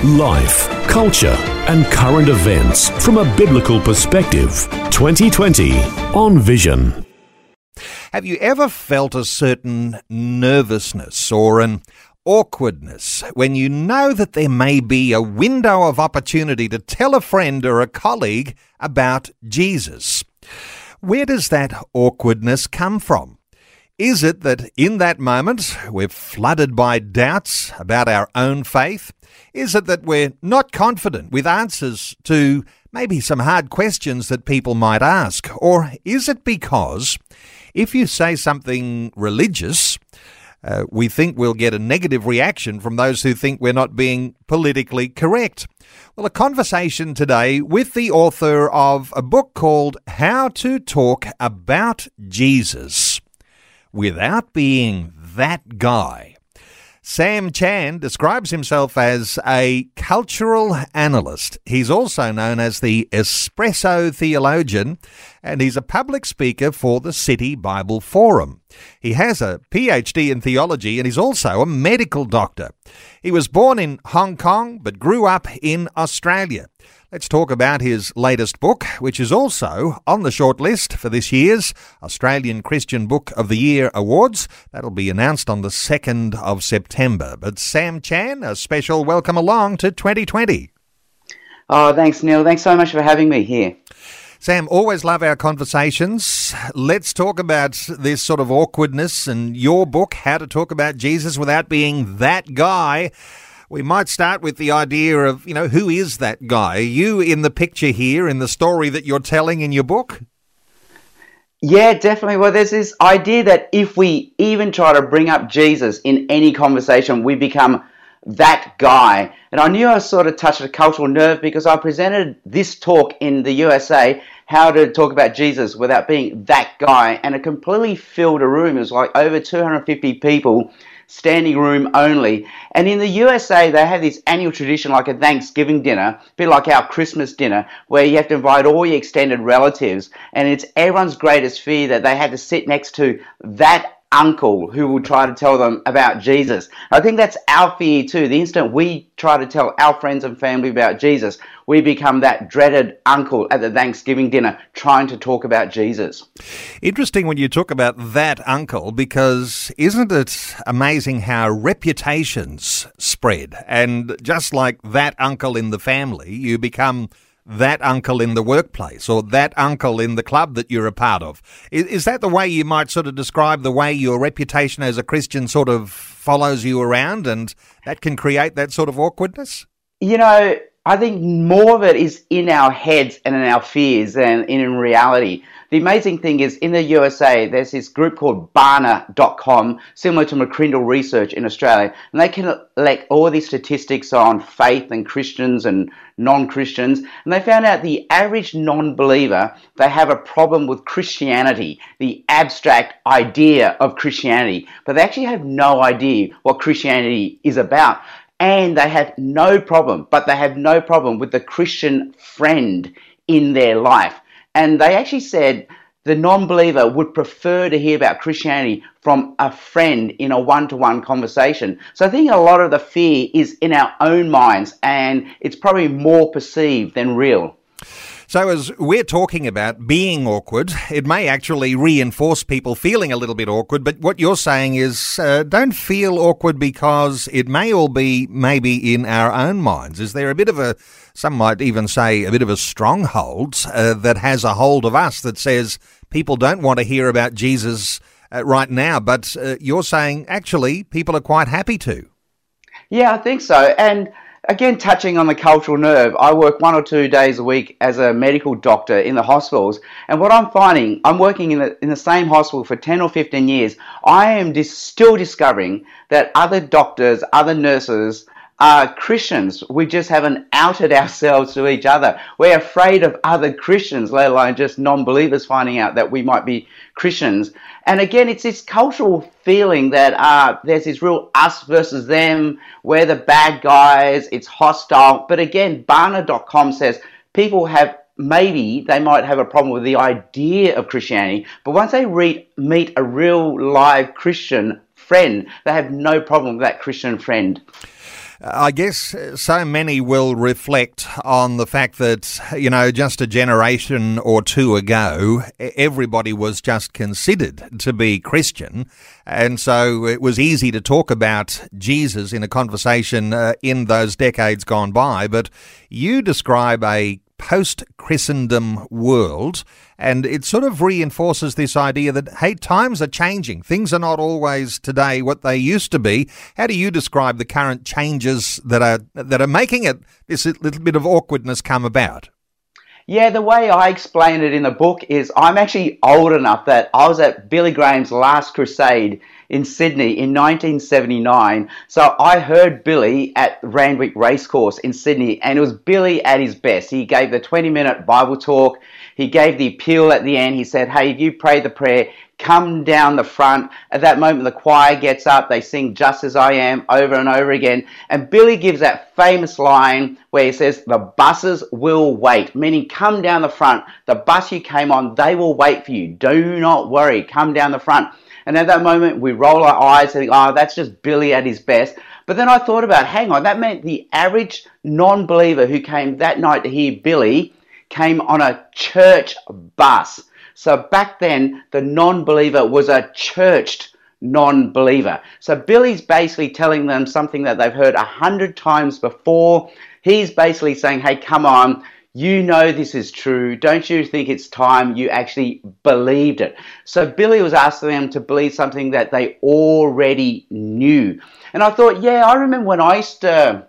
Life, culture, and current events from a biblical perspective. 2020 on Vision. Have you ever felt a certain nervousness or an awkwardness when you know that there may be a window of opportunity to tell a friend or a colleague about Jesus? Where does that awkwardness come from? Is it that in that moment we're flooded by doubts about our own faith? Is it that we're not confident with answers to maybe some hard questions that people might ask? Or is it because if you say something religious, uh, we think we'll get a negative reaction from those who think we're not being politically correct? Well, a conversation today with the author of a book called How to Talk About Jesus without being that guy. Sam Chan describes himself as a cultural analyst. He's also known as the espresso theologian, and he's a public speaker for the City Bible Forum. He has a PhD in theology and he's also a medical doctor. He was born in Hong Kong but grew up in Australia. Let's talk about his latest book, which is also on the shortlist for this year's Australian Christian Book of the Year Awards. That'll be announced on the 2nd of September. But Sam Chan, a special welcome along to 2020. Oh, thanks, Neil. Thanks so much for having me here. Sam, always love our conversations. Let's talk about this sort of awkwardness and your book, How to Talk About Jesus Without Being That Guy. We might start with the idea of, you know, who is that guy? Are you in the picture here in the story that you're telling in your book? Yeah, definitely. Well, there's this idea that if we even try to bring up Jesus in any conversation, we become that guy. And I knew I sort of touched a cultural nerve because I presented this talk in the USA, how to talk about Jesus without being that guy, and it completely filled a room. It was like over 250 people standing room only. And in the USA, they have this annual tradition like a Thanksgiving dinner, a bit like our Christmas dinner, where you have to invite all your extended relatives. And it's everyone's greatest fear that they have to sit next to that uncle who will try to tell them about Jesus. I think that's our fear too. The instant we try to tell our friends and family about Jesus, we become that dreaded uncle at the Thanksgiving dinner trying to talk about Jesus. Interesting when you talk about that uncle because isn't it amazing how reputations spread? And just like that uncle in the family, you become that uncle in the workplace or that uncle in the club that you're a part of. Is, is, that the way you might sort of describe the way your reputation as a Christian sort of follows you around and that can create that sort of awkwardness? You know, I think more of it is in our heads and in our fears than in reality. The amazing thing is in the USA, there's this group called Barna.com, similar to McCrindle Research in Australia, and they collect all these statistics on faith and Christians and non-Christians, and they found out the average non-believer, they have a problem with Christianity, the abstract idea of Christianity, but they actually have no idea what Christianity is about and they have no problem, but they have no problem with the Christian friend in their life. And they actually said the non believer would prefer to hear about Christianity from a friend in a one to one conversation. So I think a lot of the fear is in our own minds and it's probably more perceived than real. So, as we're talking about being awkward, it may actually reinforce people feeling a little bit awkward. But what you're saying is uh, don't feel awkward because it may all be maybe in our own minds. Is there a bit of a, some might even say, a bit of a stronghold uh, that has a hold of us that says people don't want to hear about Jesus uh, right now, but uh, you're saying actually people are quite happy to? Yeah, I think so. And again, touching on the cultural nerve, I work one or two days a week as a medical doctor in the hospitals, and what I'm finding, I'm working in the, in the same hospital for 10 or 15 years. I am dis- still discovering that other doctors, other nurses, Christians. We just haven't outed ourselves to each other. We're afraid of other Christians, let alone just non believers finding out that we might be Christians. And again, it's this cultural feeling that uh, there's this real us versus them. We're the bad guys. It's hostile. But again, Barna.com says people have maybe they might have a problem with the idea of Christianity, but once they re- meet a real live Christian friend, they have no problem with that Christian friend. I guess so many will reflect on the fact that, you know, just a generation or two ago, everybody was just considered to be Christian. And so it was easy to talk about Jesus in a conversation uh, in those decades gone by. But you describe a post Christendom world. And it sort of reinforces this idea that, hey, times are changing. Things are not always today what they used to be. How do you describe the current changes that are, that are making it this little bit of awkwardness come about? Yeah, the way I explain it in the book is I'm actually old enough that I was at Billy Graham's last crusade in Sydney in 1979. So I heard Billy at Randwick Racecourse in Sydney, and it was Billy at his best. He gave the 20 minute Bible talk, he gave the appeal at the end. He said, Hey, if you pray the prayer, come down the front. At that moment, the choir gets up, they sing Just As I Am over and over again. And Billy gives that famous line where he says, The buses will wait, meaning come down the front. The bus you came on, they will wait for you. Do not worry, come down the front. And at that moment, we roll our eyes and think, oh, that's just Billy at his best. But then I thought about, hang on, that meant the average non believer who came that night to hear Billy came on a church bus. So back then, the non believer was a churched non believer. So Billy's basically telling them something that they've heard a hundred times before. He's basically saying, hey, come on, you know this is true. Don't you think it's time you actually believed it? So Billy was asking them to believe something that they already knew. And I thought, yeah, I remember when I used to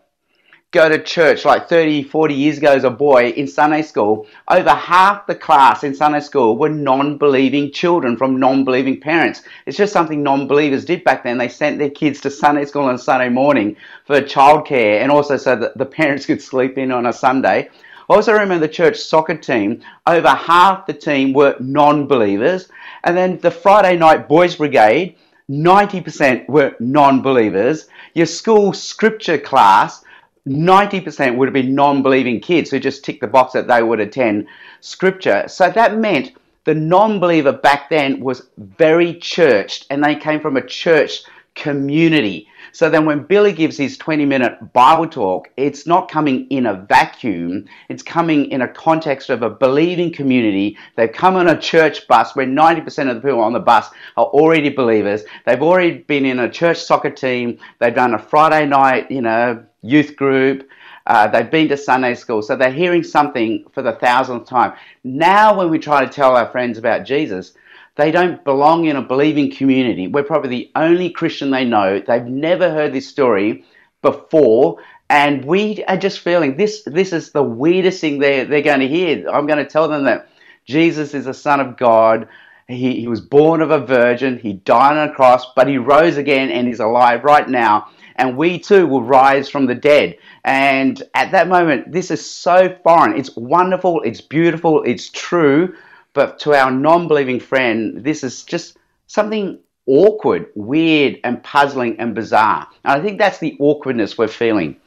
go to church like 30, 40 years ago as a boy in Sunday school, over half the class in Sunday school were non believing children from non believing parents. It's just something non believers did back then. They sent their kids to Sunday school on Sunday morning for childcare and also so that the parents could sleep in on a Sunday. I also remember the church soccer team, over half the team were non believers. And then the Friday night boys brigade, 90% were non believers. Your school scripture class, 90% would have been non believing kids who just ticked the box that they would attend scripture. So that meant the non believer back then was very churched and they came from a church community. So then when Billy gives his 20 minute Bible talk, it's not coming in a vacuum. It's coming in a context of a believing community. They've come on a church bus where 90% of the people on the bus are already believers. They've already been in a church soccer team. They've done a Friday night, you know, youth group. Uh, they've been to Sunday school, so they're hearing something for the thousandth time. Now, when we try to tell our friends about Jesus, they don't belong in a believing community. We're probably the only Christian they know. They've never heard this story before. And we are just feeling this this is the weirdest thing they're, they're going to hear. I'm going to tell them that Jesus is the Son of God. He, he was born of a virgin. He died on a cross, but he rose again and he's alive right now. And we too will rise from the dead. And at that moment, this is so foreign. It's wonderful. It's beautiful. It's true. But to our non believing friend, this is just something awkward, weird, and puzzling and bizarre. And I think that's the awkwardness we're feeling.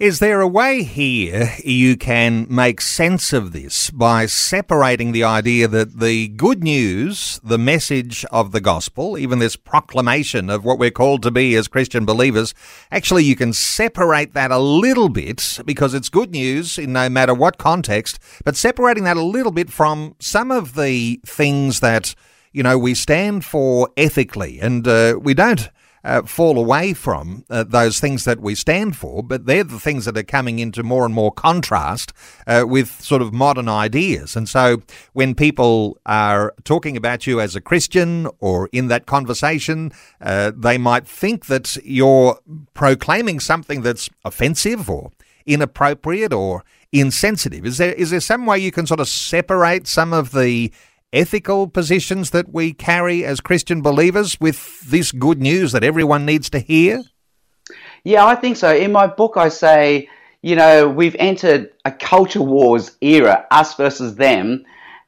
Is there a way here you can make sense of this by separating the idea that the good news, the message of the gospel, even this proclamation of what we're called to be as Christian believers, actually you can separate that a little bit because it's good news in no matter what context, but separating that a little bit from some of the things that, you know, we stand for ethically and uh, we don't uh, fall away from uh, those things that we stand for, but they're the things that are coming into more and more contrast uh, with sort of modern ideas. And so when people are talking about you as a Christian or in that conversation, uh, they might think that you're proclaiming something that's offensive or inappropriate or insensitive. Is there is there some way you can sort of separate some of the ethical positions that we carry as Christian believers with this good news that everyone needs to hear? Yeah, I think so. In my book, I say, you know, we've entered a culture wars era, us versus them,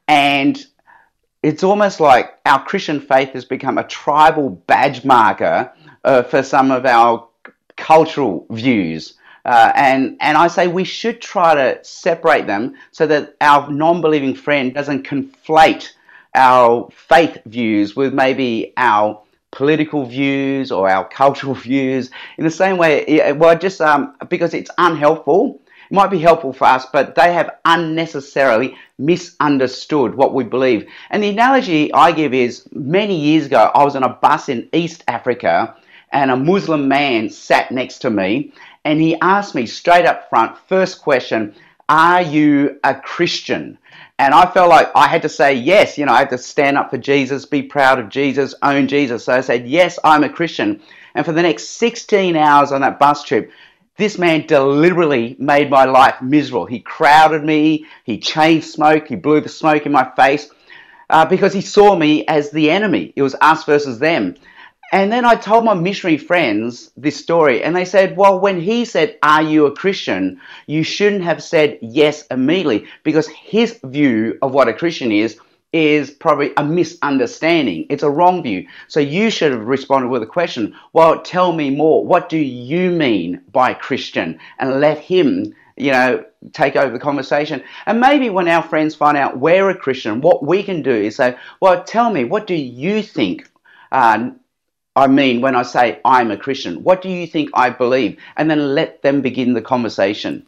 and it's almost like our Christian faith has become a tribal badge marker uh, for some of our cultural views. Uh, and and I say we should try to separate them so that our non-believing friend doesn't conflate our faith views with maybe our political views or our cultural views in the same way. Well, just um, because it's unhelpful. It might be helpful for us, but they have unnecessarily misunderstood what we believe. And the analogy I give is many years ago, I was on a bus in East Africa and a Muslim man sat next to me and he asked me straight up front, first question, are you a Christian? And I felt like I had to say yes. You know, I had to stand up for Jesus, be proud of Jesus, own Jesus. So I said, yes, I'm a Christian. And for the next 16 hours on that bus trip, this man deliberately made my life miserable. He crowded me, he chain smoke, he blew the smoke in my face uh, because he saw me as the enemy. It was us versus them. And then I told my missionary friends this story, and they said, Well, when he said, Are you a Christian? you shouldn't have said yes immediately because his view of what a Christian is is probably a misunderstanding. It's a wrong view. So you should have responded with a question Well, tell me more. What do you mean by Christian? And let him, you know, take over the conversation. And maybe when our friends find out we're a Christian, what we can do is say, Well, tell me, what do you think? Uh, I mean when I say I'm a Christian? What do you think I believe? And then let them begin the conversation.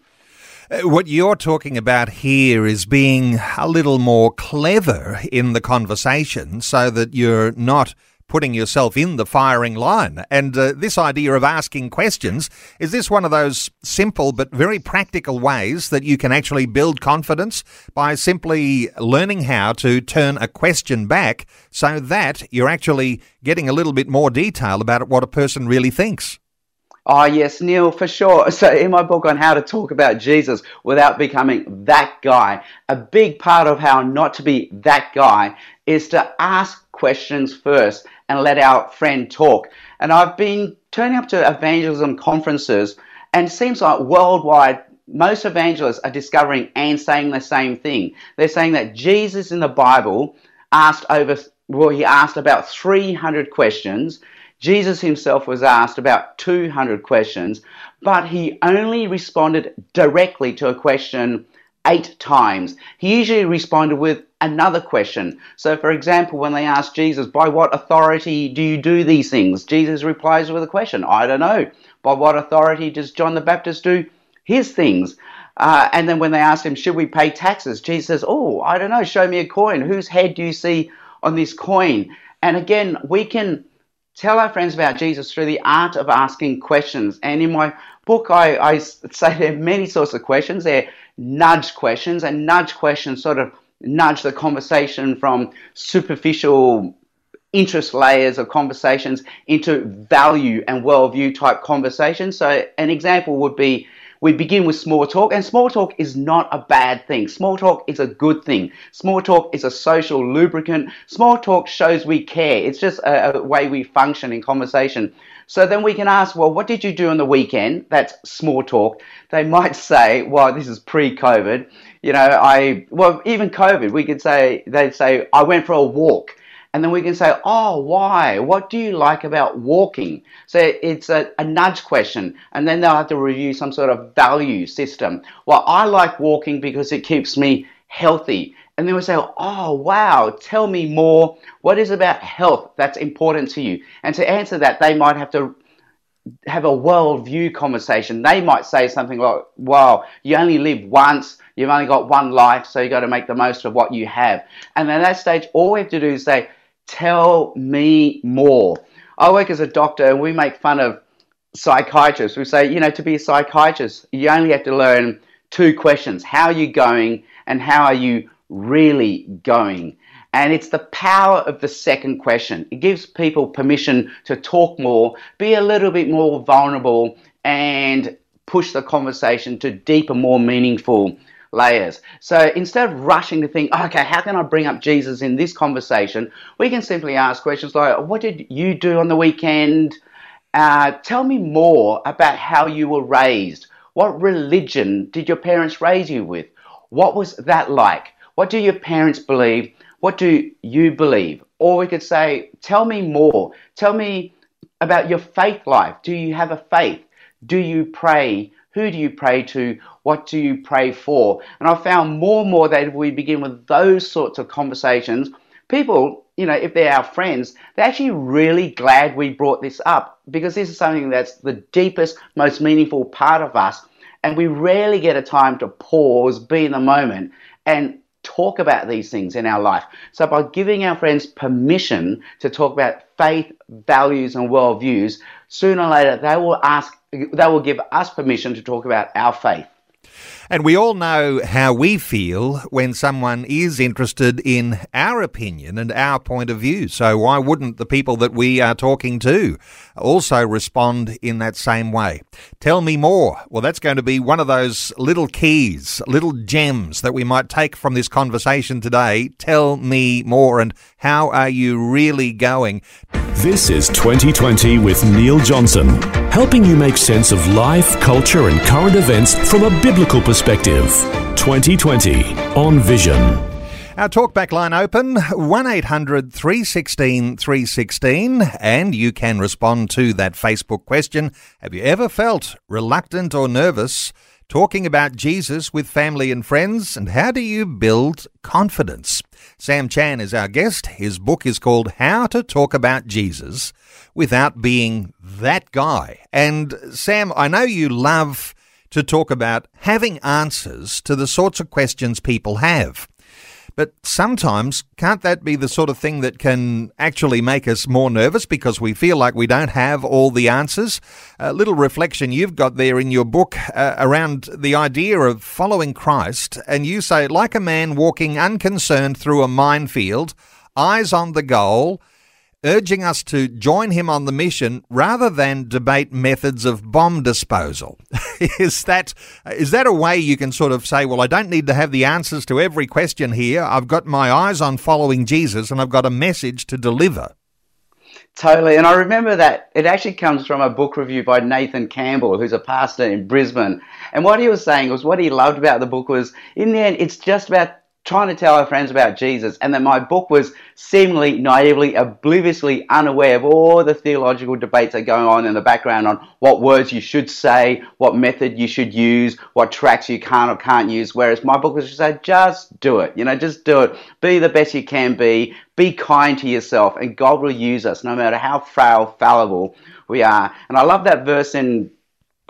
Uh, what you're talking about here is being a little more clever in the conversation so that you're not putting yourself in the firing line. And uh, this idea of asking questions is this one of those simple but very practical ways that you can actually build confidence by simply learning how to turn a question back so that you're actually getting a little bit more detail about what a person really thinks. Oh, yes, Neil, for sure. So, in my book on how to talk about Jesus without becoming that guy, a big part of how not to be that guy is to ask questions first and let our friend talk. And I've been turning up to evangelism conferences, and it seems like worldwide, most evangelists are discovering and saying the same thing. They're saying that Jesus in the Bible asked over, well, he asked about 300 questions. Jesus himself was asked about 200 questions, but he only responded directly to a question eight times. He usually responded with another question. So, for example, when they ask Jesus, By what authority do you do these things? Jesus replies with a question, I don't know. By what authority does John the Baptist do his things? Uh, and then when they ask him, Should we pay taxes? Jesus says, Oh, I don't know. Show me a coin. Whose head do you see on this coin? And again, we can tell our friends about Jesus through the art of asking questions. And in my book, I, I say there are many sorts of questions. They're nudge questions, and nudge questions sort of nudge the conversation from superficial interest layers of conversations into value and worldview type conversations. So, an example would be we begin with small talk, and small talk is not a bad thing. Small talk is a good thing. Small talk is a social lubricant. Small talk shows we care. It's just a, a way we function in conversation. So then we can ask, well, what did you do on the weekend? That's small talk. They might say, well, this is pre COVID. You know, I, well, even COVID, we could say, they'd say, I went for a walk. And then we can say, oh, why? What do you like about walking? So it's a, a, nudge question. And then they'll have to review some sort of value system. Well, I like walking because it keeps me healthy. And then we say, oh, wow, tell me more. What is about health that's important to you? And to answer that, they might have to have a worldview conversation. They might say something like, wow, you only live once. You've only got one life, so you've got to make the most of what you have. And then at that stage, all we have to do is say, Tell me more. I work as a doctor and we make fun of psychiatrists. We say, you know, to be a psychiatrist, you only have to learn two questions How are you going? and how are you really going? And it's the power of the second question. It gives people permission to talk more, be a little bit more vulnerable, and push the conversation to deeper, more meaningful layers. So instead of rushing to think, okay, how can I bring up Jesus in this conversation? We can simply ask questions like, what did you do on the weekend? Uh, tell me more about how you were raised. What religion did your parents raise you with? What was that like? What do your parents believe? What do you believe? Or we could say, tell me more. Tell me about your faith life. Do you have a faith? Do you pray? Who do you pray to? What do you pray for? And I found more and more that if we begin with those sorts of conversations, people, you know, if they're our friends, they're actually really glad we brought this up because this is something that's the deepest, most meaningful part of us. And we rarely get a time to pause, be in the moment, and talk about these things in our life. So, by giving our friends permission to talk about faith, values, and worldviews, sooner or later they will ask, they will give us permission to talk about our faith. And we all know how we feel when someone is interested in our opinion and our point of view. So why wouldn't the people that we are talking to also respond in that same way? Tell me more. Well, that's going to be one of those little keys, little gems that we might take from this conversation today. Tell me more. And how are you really going? This is 2020 with Neil Johnson, helping you make sense of life, culture, and current events from a biblical perspective. 2020 on Vision. Our talkback line open 1800 316 316 and you can respond to that Facebook question. Have you ever felt reluctant or nervous talking about Jesus with family and friends and how do you build confidence? Sam Chan is our guest. His book is called How to Talk About Jesus Without Being That Guy. And Sam, I know you love to talk about having answers to the sorts of questions people have. But sometimes, can't that be the sort of thing that can actually make us more nervous because we feel like we don't have all the answers? A little reflection you've got there in your book uh, around the idea of following Christ, and you say, like a man walking unconcerned through a minefield, eyes on the goal, urging us to join him on the mission rather than debate methods of bomb disposal. is that is that a way you can sort of say, well, I don't need to have the answers to every question here. I've got my eyes on following Jesus and I've got a message to deliver. Totally. And I remember that it actually comes from a book review by Nathan Campbell, who's a pastor in Brisbane. And what he was saying was what he loved about the book was in the end, it's just about trying to tell our friends about Jesus, and that my book was seemingly naively, obliviously unaware of all the theological debates that are going on in the background on what words you should say, what method you should use, what tracts you can or can't use. Whereas my book was just say, just do it. You know, just do it. Be the best you can be. Be kind to yourself, and God will use us, no matter how frail, fallible we are. And I love that verse in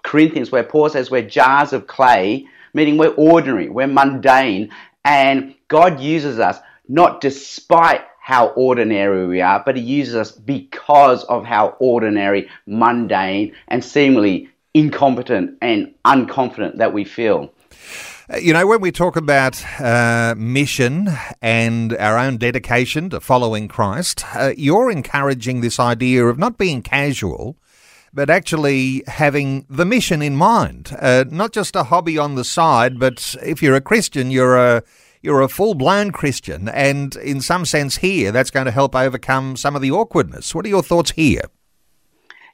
Corinthians where Paul says we're jars of clay, meaning we're ordinary, we're mundane, and God uses us not despite how ordinary we are, but He uses us because of how ordinary, mundane, and seemingly incompetent and unconfident that we feel. Uh, you know, when we talk about uh, mission and our own dedication to following Christ, uh, you're encouraging this idea of not being casual, but actually having the mission in mind. Uh, not just a hobby on the side, but if you're a Christian, you're a you're a full blown Christian, and in some sense, here that's going to help overcome some of the awkwardness. What are your thoughts here?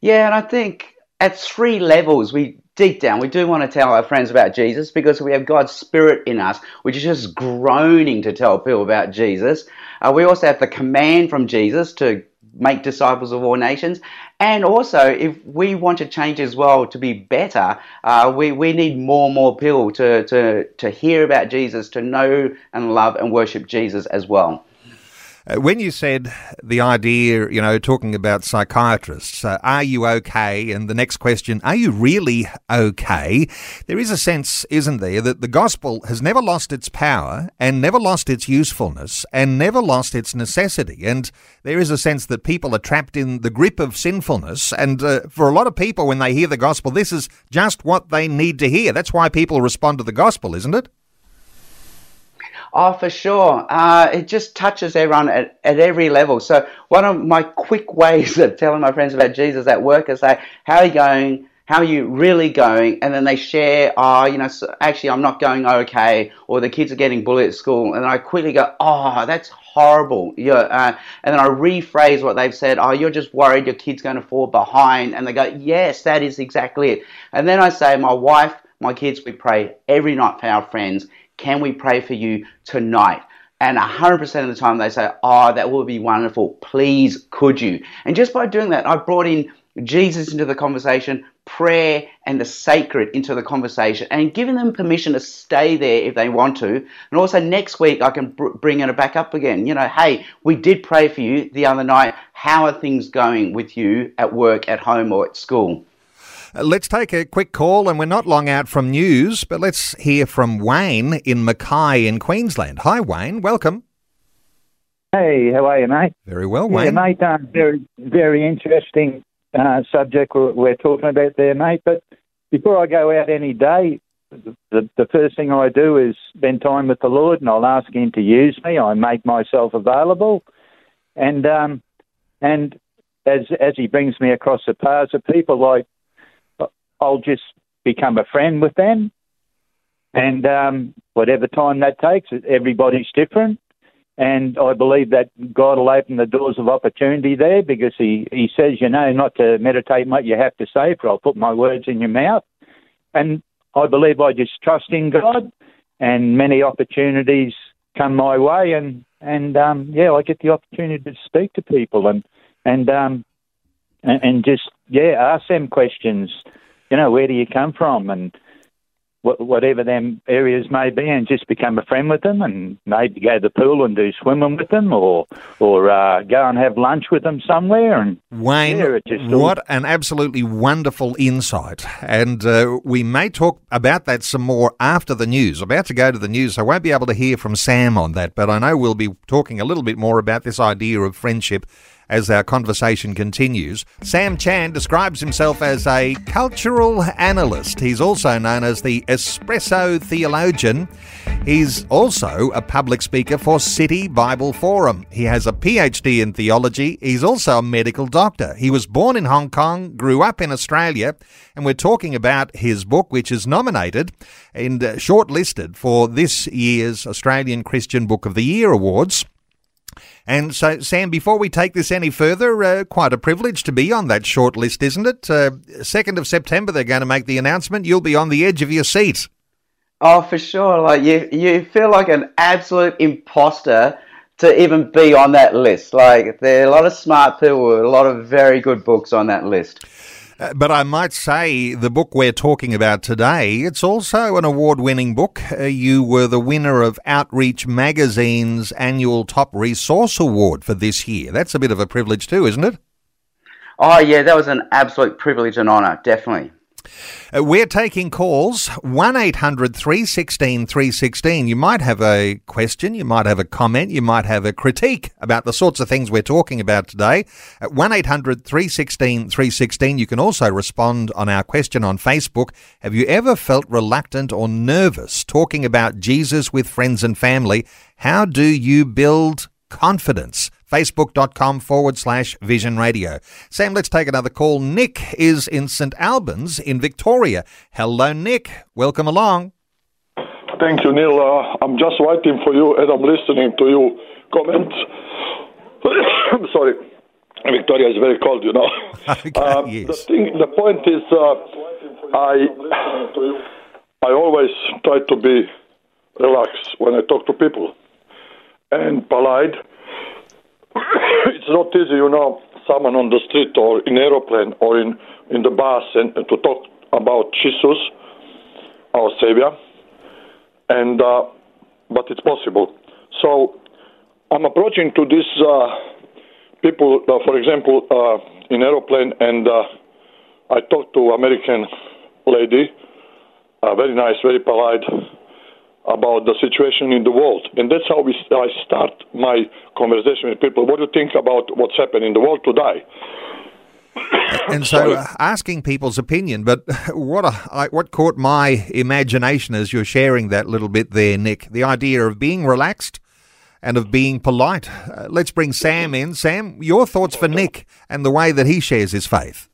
Yeah, and I think at three levels, we deep down, we do want to tell our friends about Jesus because we have God's Spirit in us, which is just groaning to tell people about Jesus. Uh, we also have the command from Jesus to make disciples of all nations. And also, if we want to change as well to be better, uh, we, we need more and more people to, to, to hear about Jesus, to know and love and worship Jesus as well. Uh, when you said the idea, you know, talking about psychiatrists, uh, are you okay? And the next question, are you really okay? There is a sense, isn't there, that the gospel has never lost its power and never lost its usefulness and never lost its necessity. And there is a sense that people are trapped in the grip of sinfulness. And uh, for a lot of people, when they hear the gospel, this is just what they need to hear. That's why people respond to the gospel, isn't it? Oh, for sure. Uh, it just touches everyone at, at every level. So one of my quick ways of telling my friends about Jesus at work is say, how are you going? how are you really going? And then they share, oh, you know, so actually, I'm not going okay, or the kids are getting bullied at school. And I quickly go, oh, that's horrible. Yeah, uh, and then I rephrase what they've said. Oh, you're just worried your kid's going to fall behind. And they go, yes, that is exactly it. And then I say, my wife, my kids, we pray every night for our friends. Can we pray for you tonight? And 100% of the time they say, Oh, that would be wonderful. Please, could you? And just by doing that, I brought in Jesus into the conversation, prayer and the sacred into the conversation, and giving them permission to stay there if they want to. And also, next week, I can br- bring it back up again. You know, hey, we did pray for you the other night. How are things going with you at work, at home, or at school? Uh, let's take a quick call, and we're not long out from news, but let's hear from Wayne in Mackay in Queensland. Hi, Wayne. Welcome. Hey, how are you, mate? Very well, Wayne. Yeah, mate. Uh, very, very interesting uh, subject we're, we're, talking about there, mate. But before I go out any day, the, the first thing I do is spend time with the Lord, and I'll ask Him to use me. I make myself available, and um, and as as He brings me across the paths of people, like I'll just become a friend with them. And um, whatever time that takes, everybody's different. And I believe that God will open the doors of opportunity there because he, he says, you know, not to meditate what you have to say, for I'll put my words in your mouth. And I believe I just trust in God, and many opportunities come my way, and and um, yeah, I get the opportunity to speak to people and and um, and, and just yeah, ask them questions you know, where do you come from? And whatever them areas may be, and just become a friend with them, and maybe go to the pool and do swimming with them, or or uh, go and have lunch with them somewhere. And Wayne, yeah, what an absolutely wonderful insight! And uh, we may talk about that some more after the news. About to go to the news, I won't be able to hear from Sam on that, but I know we'll be talking a little bit more about this idea of friendship as our conversation continues. Sam Chan describes himself as a cultural analyst. He's also known as the espresso theologian. He's also a public speaker for City Bible Forum. He has a PhD in theology. He's also a medical doctor. He was born in Hong Kong, grew up in Australia, and we're talking about his book, which is nominated and shortlisted for this year's Australian Christian Book of the Year Awards. And so, Sam, before we take this any further, uh, quite a privilege to be on that short list, isn't it? Uh, 2nd of September, they're going to make the announcement. You'll be on the edge of your seat. Oh, for sure. Like you, you feel like an absolute imposter to even be on that list. Like there are a lot of smart people, a lot of very good books on that list. Uh, but I might say the book we're talking about today, it's also an award winning book. Uh, you were the winner of Outreach Magazine's annual Top Resource Award for this year. That's a bit of a privilege too, isn't it? Oh, yeah, that was an absolute privilege and honour, definitely. Uh, we're taking calls 1 800 316 316. You might have a question, you might have a comment, you might have a critique about the sorts of things we're talking about today. At 1 800 316 316. You can also respond on our question on Facebook. Have you ever felt reluctant or nervous talking about Jesus with friends and family? How do you build confidence? facebook.com forward slash vision radio. Sam, let's take another call. Nick is in St Albans in Victoria. Hello, Nick. Welcome along. Thank you, Neil. Uh, I'm just waiting for you and I'm listening to you comment. I'm sorry. Victoria is very cold, you know. Okay, uh, yes. The thing, the point is, uh, I, I always try to be relaxed when I talk to people and polite it's not easy, you know, someone on the street or in aeroplane or in, in the bus and, to talk about Jesus, our Savior, and uh, but it's possible. So I'm approaching to these uh, people, uh, for example, uh, in aeroplane, and uh, I talked to American lady, very nice, very polite about the situation in the world. And that's how we, I start my conversation with people. What do you think about what's happening in the world today? and so uh, asking people's opinion, but what a, what caught my imagination as you're sharing that little bit there, Nick, the idea of being relaxed and of being polite. Uh, let's bring Sam in. Sam, your thoughts for Nick and the way that he shares his faith.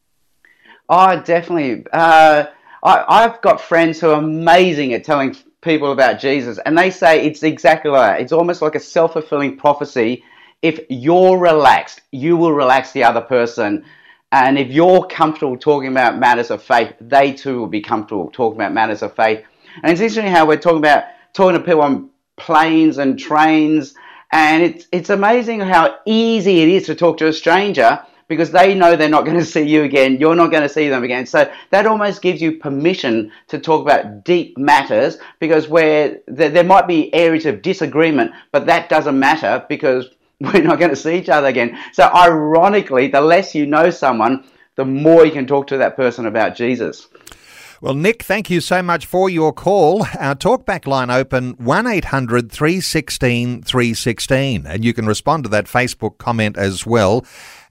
Oh, definitely. Uh, I, I've got friends who are amazing at telling people about Jesus, and they say it's exactly like that. It's almost like a self fulfilling prophecy. If you're relaxed, you will relax the other person. And if you're comfortable talking about matters of faith, they too will be comfortable talking about matters of faith. And it's interesting how we're talking about talking to people on planes and trains, and it's it's amazing how easy it is to talk to a stranger because they know they're not going to see you again. You're not going to see them again. So that almost gives you permission to talk about deep matters because where there, there might be areas of disagreement, but that doesn't matter because we're not going to see each other again. So ironically, the less you know someone, the more you can talk to that person about Jesus. Well, Nick, thank you so much for your call. Our talkback line open 1800 316 316, and you can respond to that Facebook comment as well.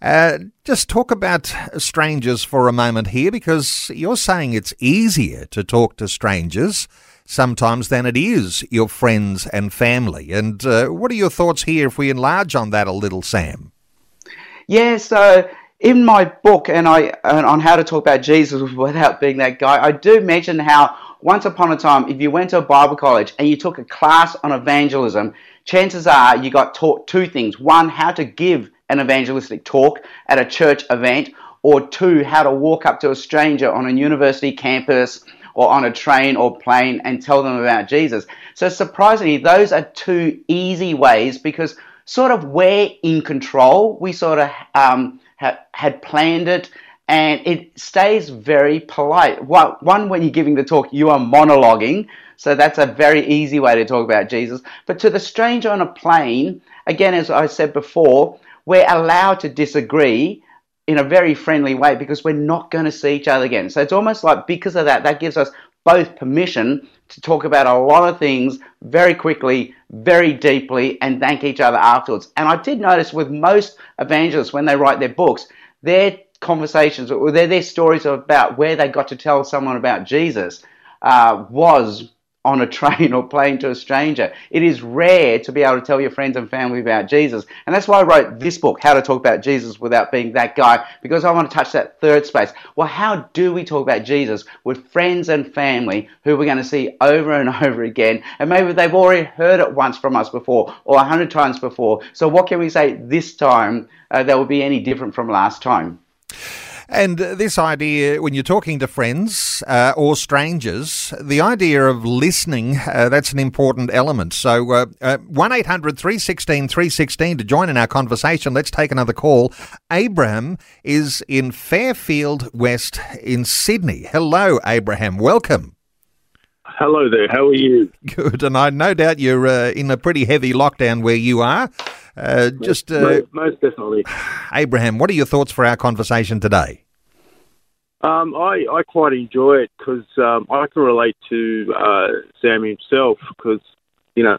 Uh, just talk about strangers for a moment here because you're saying it's easier to talk to strangers sometimes than it is your friends and family. And uh, what are your thoughts here if we enlarge on that a little, Sam? Yeah, so in my book and I on how to talk about Jesus without being that guy, I do mention how once upon a time, if you went to a Bible college and you took a class on evangelism, chances are you got taught two things: one, how to give an evangelistic talk at a church event, or two, how to walk up to a stranger on a university campus or on a train or plane and tell them about Jesus. So surprisingly, those are two easy ways because sort of we're in control. We sort of um, ha- had planned it and it stays very polite. One, when you're giving the talk, you are monologuing. So that's a very easy way to talk about Jesus. But to the stranger on a plane, again, as I said before, we're allowed to disagree in a very friendly way because we're not going to see each other again. So it's almost like because of that, that gives us both permission to talk about a lot of things very quickly, very deeply, and thank each other afterwards. And I did notice with most evangelists, when they write their books, their conversations or their, their stories about where they got to tell someone about Jesus uh, was on a train or plane to a stranger. It is rare to be able to tell your friends and family about Jesus. And that's why I wrote this book, How to Talk About Jesus Without Being That Guy, because I want to touch that third space. Well, how do we talk about Jesus with friends and family who we're going to see over and over again? And maybe they've already heard it once from us before or a hundred times before. So, what can we say this time uh, that will be any different from last time? And this idea, when you're talking to friends uh, or strangers, the idea of listening, uh, that's an important element. So, uh, uh 1 800 316 316 to join in our conversation. Let's take another call. Abraham is in Fairfield West in Sydney. Hello, Abraham. Welcome. Hello there. How are you? Good. And I no doubt you're uh, in a pretty heavy lockdown where you are. Uh, just uh, most, most, definitely, Abraham. What are your thoughts for our conversation today? Um, I, I quite enjoy it because um, I can relate to uh, Sam himself because you know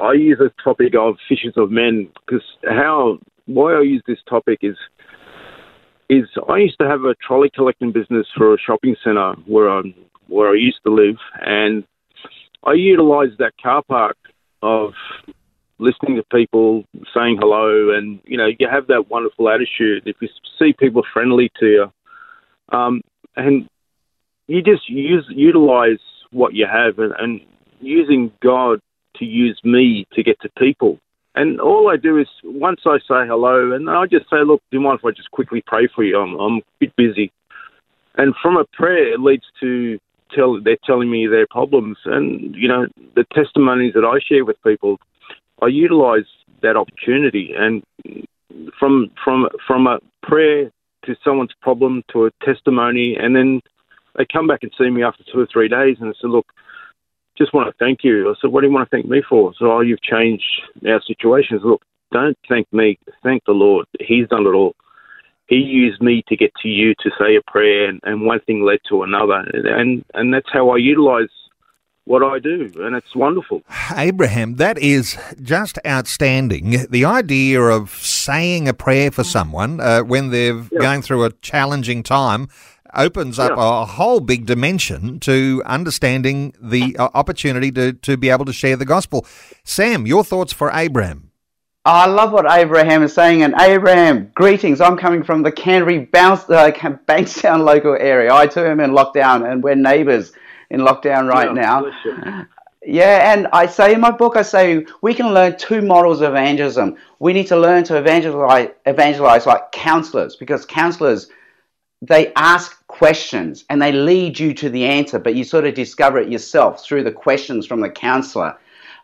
I use the topic of fishes of men because how why I use this topic is is I used to have a trolley collecting business for a shopping centre where I where I used to live, and I utilised that car park of listening to people, saying hello, and you know you have that wonderful attitude. If you see people friendly to you, um, and you just use utilize what you have, and, and using God to use me to get to people. And all I do is once I say hello, and I just say, "Look, do you mind if I just quickly pray for you? I'm, I'm a bit busy." And from a prayer, it leads to tell they're telling me their problems, and you know the testimonies that I share with people I utilise that opportunity, and from from from a prayer to someone's problem to a testimony, and then they come back and see me after two or three days, and I said, "Look, just want to thank you." I said, "What do you want to thank me for?" So, "Oh, you've changed our situations." Look, don't thank me. Thank the Lord. He's done it all. He used me to get to you to say a prayer, and, and one thing led to another, and and that's how I utilise what I do, and it's wonderful. Abraham, that is just outstanding. The idea of saying a prayer for someone uh, when they're yeah. going through a challenging time opens up yeah. a whole big dimension to understanding the uh, opportunity to, to be able to share the gospel. Sam, your thoughts for Abraham? I love what Abraham is saying. And Abraham, greetings. I'm coming from the Canterbury Bounce, uh, Bankstown local area. I too am in lockdown, and we're neighbours in lockdown right now. Yeah, and I say in my book, I say we can learn two models of evangelism. We need to learn to evangelize, evangelize like counselors, because counselors they ask questions and they lead you to the answer, but you sort of discover it yourself through the questions from the counselor.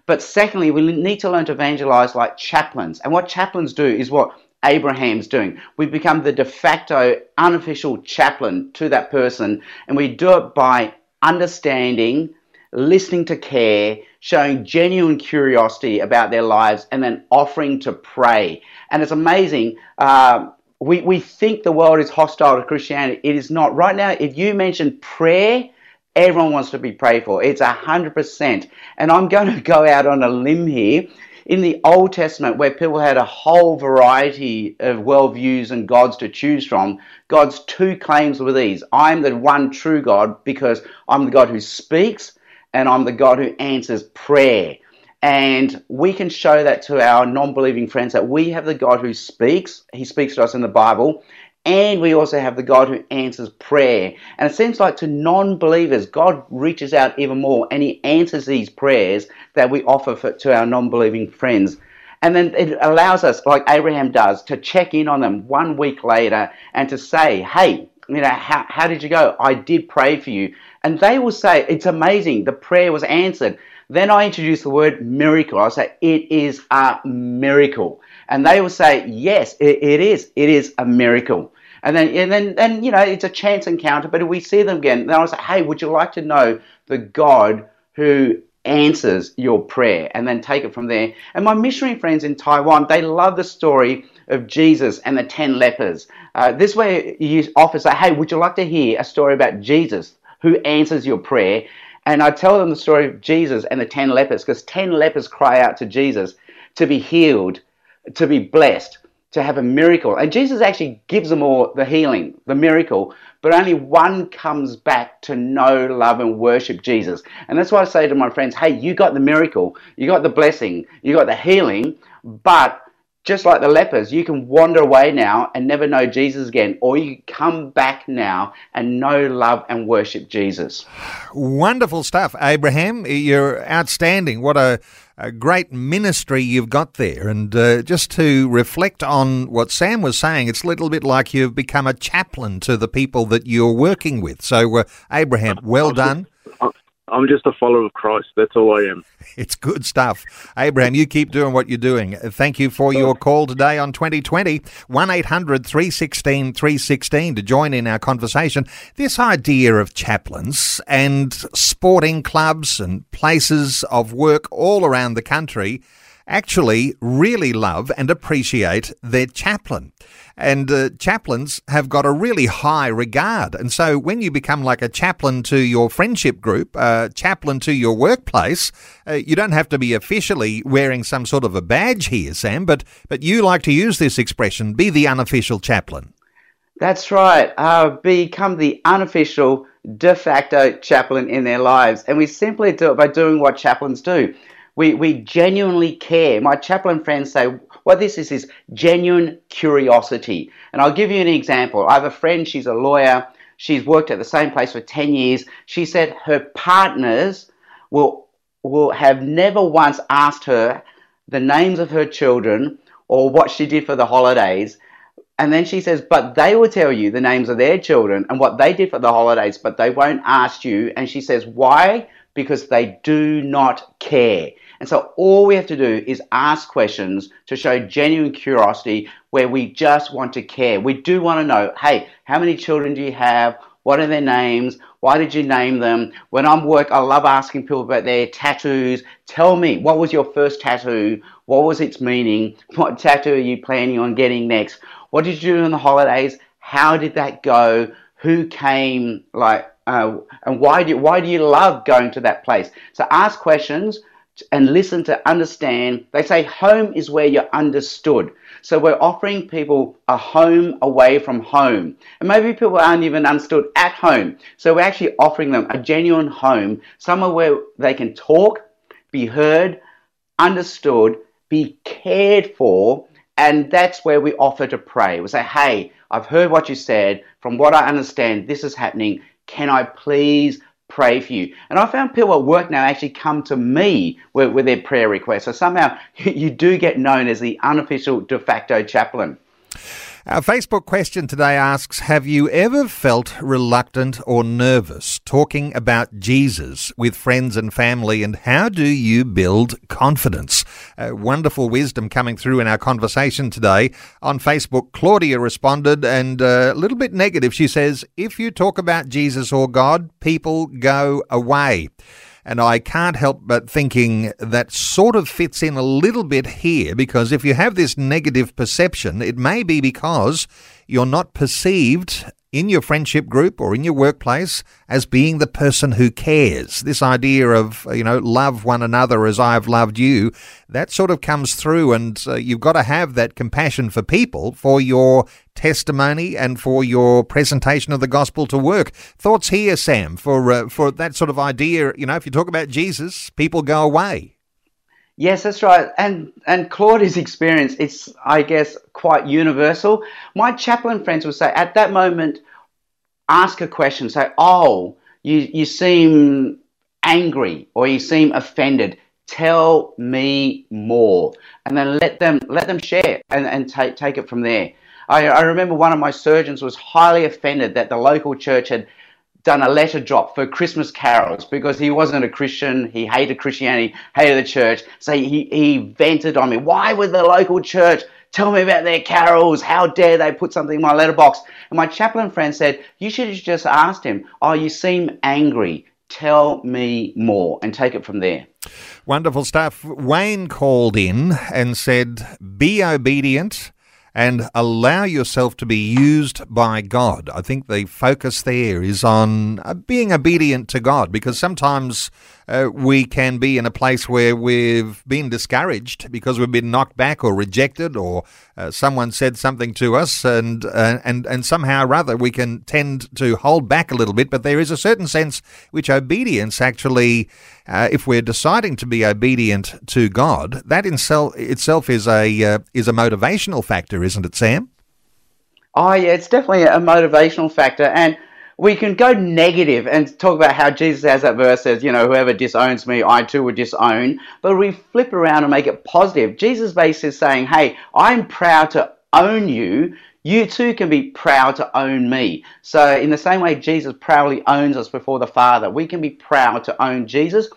But secondly, we need to learn to evangelize like chaplains. And what chaplains do is what Abraham's doing. We become the de facto unofficial chaplain to that person, and we do it by understanding, listening to care, showing genuine curiosity about their lives, and then offering to pray. And it's amazing. Uh, we, we think the world is hostile to Christianity. It is not. Right now, if you mention prayer, everyone wants to be prayed for. It's 100%. And I'm going to go out on a limb here. In the Old Testament, where people had a whole variety of worldviews and gods to choose from, God's two claims were these I'm the one true God because I'm the God who speaks, and I'm the God who answers prayer. And we can show that to our non believing friends that we have the God who speaks. He speaks to us in the Bible. And we also have the God who answers prayer. And it seems like to non believers, God reaches out even more and He answers these prayers that we offer for, to our non believing friends. And then it allows us, like Abraham does, to check in on them one week later and to say, hey, you know, how, how did you go? I did pray for you. And they will say, it's amazing. The prayer was answered. Then I introduce the word miracle. I say, it is a miracle. And they will say, yes, it, it is. It is a miracle. And then, and then, and you know, it's a chance encounter. But we see them again, then I say, hey, would you like to know the God who answers your prayer? And then take it from there. And my missionary friends in Taiwan, they love the story of Jesus and the ten lepers. Uh, this way, you offer say, hey, would you like to hear a story about Jesus who answers your prayer? And I tell them the story of Jesus and the ten lepers because ten lepers cry out to Jesus to be healed, to be blessed, to have a miracle. And Jesus actually gives them all the healing, the miracle, but only one comes back to know, love, and worship Jesus. And that's why I say to my friends, hey, you got the miracle, you got the blessing, you got the healing, but just like the lepers, you can wander away now and never know Jesus again, or you come back now and know, love, and worship Jesus. Wonderful stuff, Abraham. You're outstanding. What a, a great ministry you've got there. And uh, just to reflect on what Sam was saying, it's a little bit like you've become a chaplain to the people that you're working with. So, uh, Abraham, well done. I'm just a follower of Christ. That's all I am. It's good stuff. Abraham, you keep doing what you're doing. Uh, thank you for your call today on 2020. 1 800 316 316 to join in our conversation. This idea of chaplains and sporting clubs and places of work all around the country actually really love and appreciate their chaplain. And uh, chaplains have got a really high regard. And so when you become like a chaplain to your friendship group, uh, chaplain to your workplace, uh, you don't have to be officially wearing some sort of a badge here, Sam, but, but you like to use this expression be the unofficial chaplain. That's right. Uh, become the unofficial de facto chaplain in their lives. And we simply do it by doing what chaplains do. We, we genuinely care. My chaplain friends say, what this is is genuine curiosity. And I'll give you an example. I have a friend, she's a lawyer. She's worked at the same place for 10 years. She said her partners will, will have never once asked her the names of her children or what she did for the holidays. And then she says, but they will tell you the names of their children and what they did for the holidays, but they won't ask you. And she says, why? Because they do not care. And so all we have to do is ask questions to show genuine curiosity where we just want to care. We do want to know, hey, how many children do you have? What are their names? Why did you name them? When I'm work, I love asking people about their tattoos. Tell me, what was your first tattoo? What was its meaning? What tattoo are you planning on getting next? What did you do in the holidays? How did that go? Who came? Like, uh, and why do why do you love going to that place? So ask questions and listen to understand. They say home is where you're understood. So we're offering people a home away from home. And maybe people aren't even understood at home. So we're actually offering them a genuine home, somewhere where they can talk, be heard, understood, be cared for. And that's where we offer to pray. We say, hey, I've heard what you said. From what I understand, this is happening. Can I please pray for you? And I found people at work now actually come to me with, with their prayer requests. So somehow you do get known as the unofficial de facto chaplain. Our Facebook question today asks Have you ever felt reluctant or nervous talking about Jesus with friends and family, and how do you build confidence? Uh, wonderful wisdom coming through in our conversation today. On Facebook, Claudia responded, and uh, a little bit negative. She says, If you talk about Jesus or God, people go away. And I can't help but thinking that sort of fits in a little bit here because if you have this negative perception, it may be because you're not perceived in your friendship group or in your workplace as being the person who cares. This idea of, you know, love one another as I've loved you, that sort of comes through, and uh, you've got to have that compassion for people for your testimony and for your presentation of the gospel to work. Thoughts here, Sam, for uh, for that sort of idea? You know, if you talk about Jesus, people go away. Yes, that's right. And and Claudia's experience, it's I guess quite universal. My chaplain friends would say at that moment, ask a question. Say, "Oh, you you seem angry or you seem offended. Tell me more." And then let them let them share and, and take take it from there. I, I remember one of my surgeons was highly offended that the local church had done a letter drop for Christmas carols because he wasn't a Christian. He hated Christianity, hated the church. So he, he vented on me. Why would the local church tell me about their carols? How dare they put something in my letterbox? And my chaplain friend said, You should have just asked him, Oh, you seem angry. Tell me more and take it from there. Wonderful stuff. Wayne called in and said, Be obedient and allow yourself to be used by God. I think the focus there is on being obedient to God because sometimes uh, we can be in a place where we've been discouraged because we've been knocked back or rejected or uh, someone said something to us and uh, and and somehow or other we can tend to hold back a little bit. But there is a certain sense which obedience actually uh, if we're deciding to be obedient to God that in self, itself is a uh, is a motivational factor isn't it Sam? Oh yeah it's definitely a motivational factor. And we can go negative and talk about how Jesus has that verse says, you know, whoever disowns me, I too will disown. But we flip around and make it positive. Jesus basically is saying, hey, I'm proud to own you. You too can be proud to own me. So, in the same way Jesus proudly owns us before the Father, we can be proud to own Jesus.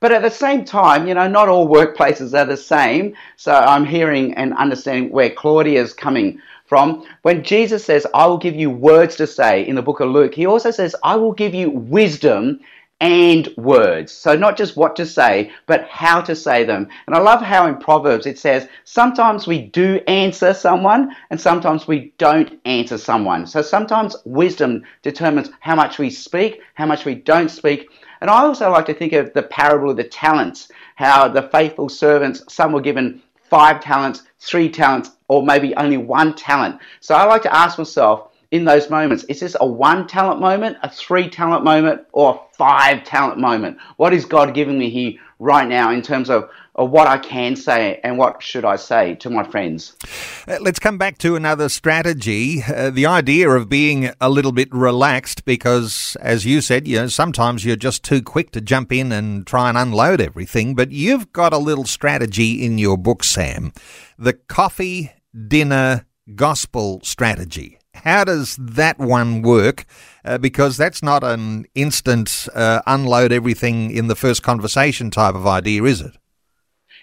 But at the same time, you know, not all workplaces are the same. So I'm hearing and understanding where Claudia is coming from. When Jesus says, I will give you words to say in the book of Luke, he also says, I will give you wisdom and words. So not just what to say, but how to say them. And I love how in Proverbs it says, sometimes we do answer someone and sometimes we don't answer someone. So sometimes wisdom determines how much we speak, how much we don't speak. And I also like to think of the parable of the talents, how the faithful servants, some were given five talents, three talents, or maybe only one talent. So I like to ask myself in those moments, is this a one talent moment, a three talent moment, or a five talent moment? What is God giving me here right now in terms of, what I can say and what should I say to my friends? Uh, let's come back to another strategy. Uh, the idea of being a little bit relaxed because, as you said, you know, sometimes you're just too quick to jump in and try and unload everything. But you've got a little strategy in your book, Sam the coffee dinner gospel strategy. How does that one work? Uh, because that's not an instant uh, unload everything in the first conversation type of idea, is it?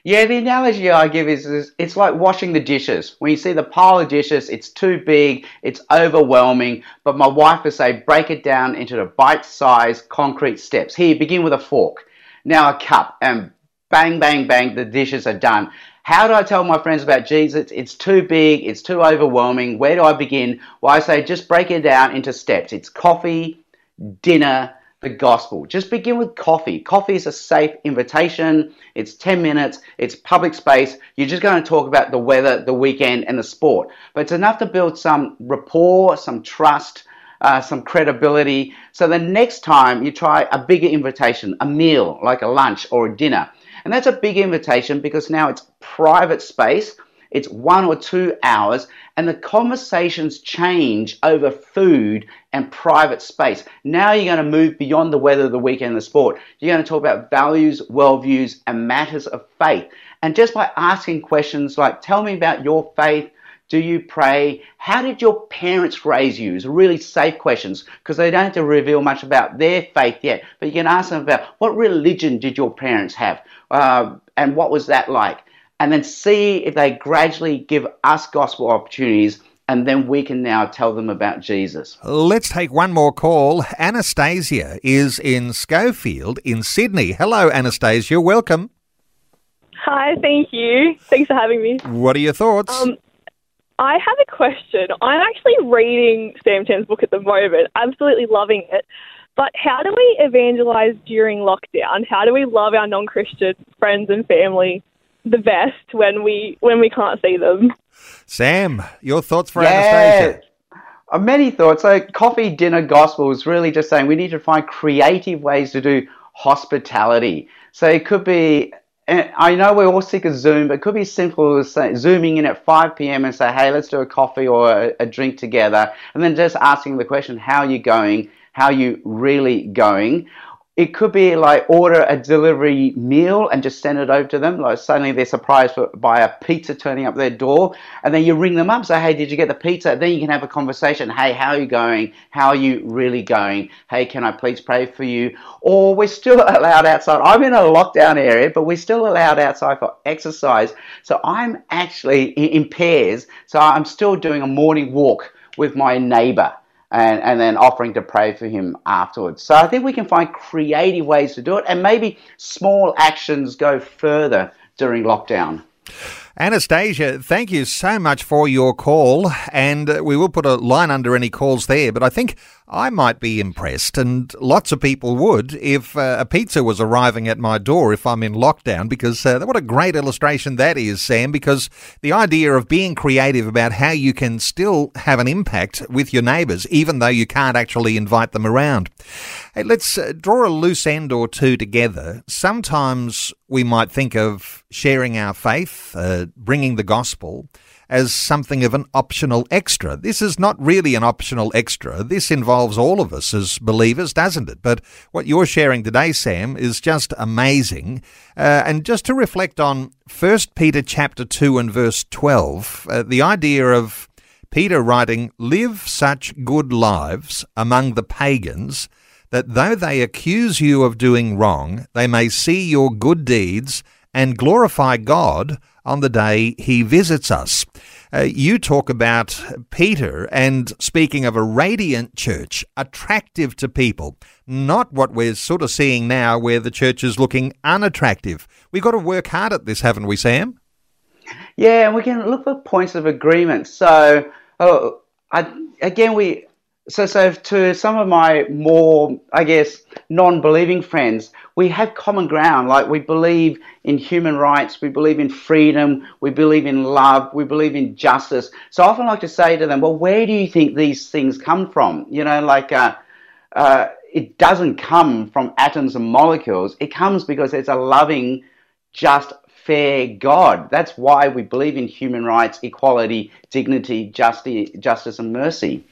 Yeah, the analogy I give is, is, it's like washing the dishes. When you see the pile of dishes, it's too big, it's overwhelming. But my wife would say, break it down into the bite-sized concrete steps. Here, begin with a fork. Now a cup, and bang, bang, bang, the dishes are done. How do I tell my friends about Jesus? It's too big, it's too overwhelming. Where do I begin? Well, I say just break it down into steps. It's coffee, dinner, the gospel. Just begin with coffee. Coffee is a safe invitation. It's 10 minutes. It's public space. You're just going to talk about the weather, the weekend, and the sport. But it's enough to build some rapport, some trust, uh, some credibility. So the next time you try a bigger invitation, a meal like a lunch or a dinner, And that's a big invitation because now it's private space. It's one or two hours, and the conversations change over food and private space. Now you're going to move beyond the weather, the weekend, the sport. You're going to talk about values, worldviews, and matters of faith. And just by asking questions like, Tell me about your faith, do you pray? How did your parents raise you? It's really safe questions because they don't have to reveal much about their faith yet. But you can ask them about what religion did your parents have uh, and what was that like? And then see if they gradually give us gospel opportunities and then we can now tell them about Jesus. Let's take one more call. Anastasia is in Schofield in Sydney. Hello, Anastasia. Welcome. Hi, thank you. Thanks for having me. What are your thoughts? Um, I have a question. I'm actually reading Sam Chan's book at the moment, absolutely loving it. But how do we evangelize during lockdown? How do we love our non-Christian friends and family the best when we when we can't see them? Sam, your thoughts for yeah. Anastasia? Uh, many thoughts. So, coffee dinner gospel is really just saying we need to find creative ways to do hospitality. So it could be and I know we're all sick of Zoom, but it could be simple as say, zooming in at 5 p.m. and say, hey, let's do a coffee or a, a drink together. And then just asking the question, how are you going? How are you really going? It could be like order a delivery meal and just send it over to them. Like suddenly they're surprised by a pizza turning up their door, and then you ring them up, say, "Hey, did you get the pizza?" Then you can have a conversation. Hey, how are you going? How are you really going? Hey, can I please pray for you? Or we're still allowed outside. I'm in a lockdown area, but we're still allowed outside for exercise. So I'm actually in pairs. So I'm still doing a morning walk with my neighbor and, and then offering to pray for him afterwards. So I think we can find creative ways to do it, and maybe small actions go further during lockdown. Anastasia, thank you so much for your call, and we will put a line under any calls there. But I think I might be impressed, and lots of people would, if uh, a pizza was arriving at my door if I'm in lockdown, because uh, what a great illustration that is, Sam, because the idea of being creative about how you can still have an impact with your neighbours, even though you can't actually invite them around. Hey, let's uh, draw a loose end or two together. Sometimes we might think of sharing our faith, uh, bringing the gospel as something of an optional extra. This is not really an optional extra. This involves all of us as believers, doesn't it? But what you're sharing today, Sam, is just amazing. Uh, and just to reflect on 1 Peter chapter 2 and verse 12, uh, the idea of Peter writing, Live such good lives among the pagans that though they accuse you of doing wrong, they may see your good deeds and glorify God on the day he visits us. Uh, you talk about Peter and speaking of a radiant church, attractive to people, not what we're sort of seeing now where the church is looking unattractive. We've got to work hard at this, haven't we, Sam? Yeah, and we can look for points of agreement. So, oh, I, again, we so, so to some of my more, I guess, non-believing friends, we have common ground. Like we believe in human rights, we believe in freedom, we believe in love, we believe in justice. So I often like to say to them, well, where do you think these things come from? You know, like uh, uh, it doesn't come from atoms and molecules. It comes because there's a loving, just, fair God. That's why we believe in human rights, equality, dignity, justice, justice, and mercy.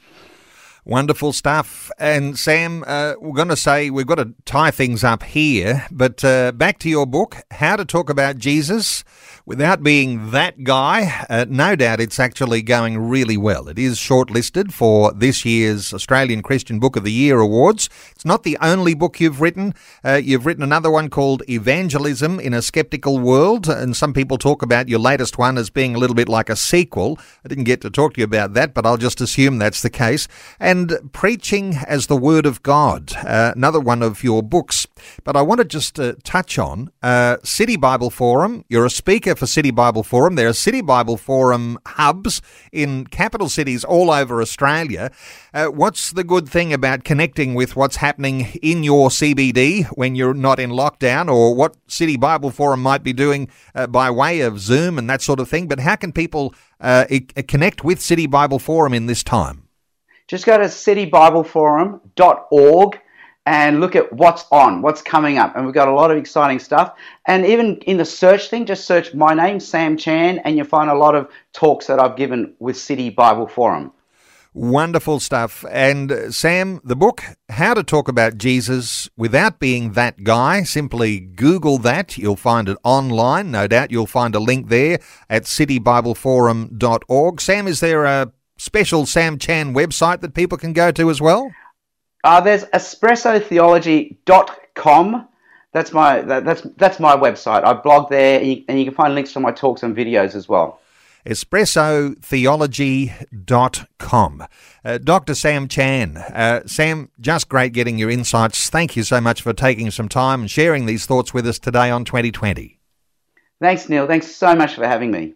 Wonderful stuff. And Sam, uh, we're going to say we've got to tie things up here, but uh, back to your book, How to Talk About Jesus without being that guy, uh, no doubt it's actually going really well. It is shortlisted for this year's Australian Christian Book of the Year Awards. It's not the only book you've written. Uh, you've written another one called Evangelism in a Skeptical World, and some people talk about your latest one as being a little bit like a sequel. I didn't get to talk to you about that, but I'll just assume that's the case. And And preaching as the Word of God, uh, another one of your books. But I want to just uh, touch on uh, City Bible Forum. You're a speaker for City Bible Forum. There are City Bible Forum hubs in capital cities all over Australia. Uh, what's the good thing about connecting with what's happening in your CBD when you're not in lockdown, or what City Bible Forum might be doing uh, by way of Zoom and that sort of thing? But how can people uh, connect with City Bible Forum in this time? Just go to citybibleforum.org and look at what's on, what's coming up. And we've got a lot of exciting stuff. And even in the search thing, just search my name, Sam Chan, and you'll find a lot of talks that I've given with City Bible Forum. Wonderful stuff. And uh, Sam, the book, How to Talk About Jesus Without Being That Guy, simply Google that. You'll find it online. No doubt you'll find a link there at citybibleforum.org. Sam, is there a special Sam Chan website that people can go to as well? Uh, there's espressotheology.com. That's my that, that's that's my website. I blog there, and you, and you can find links to my talks and videos as well espressotheology.com. Uh, Dr. Sam Chan. Uh, Sam, just great getting your insights. Thank you so much for taking some time and sharing these thoughts with us today on 2020. Thanks, Neil. Thanks so much for having me.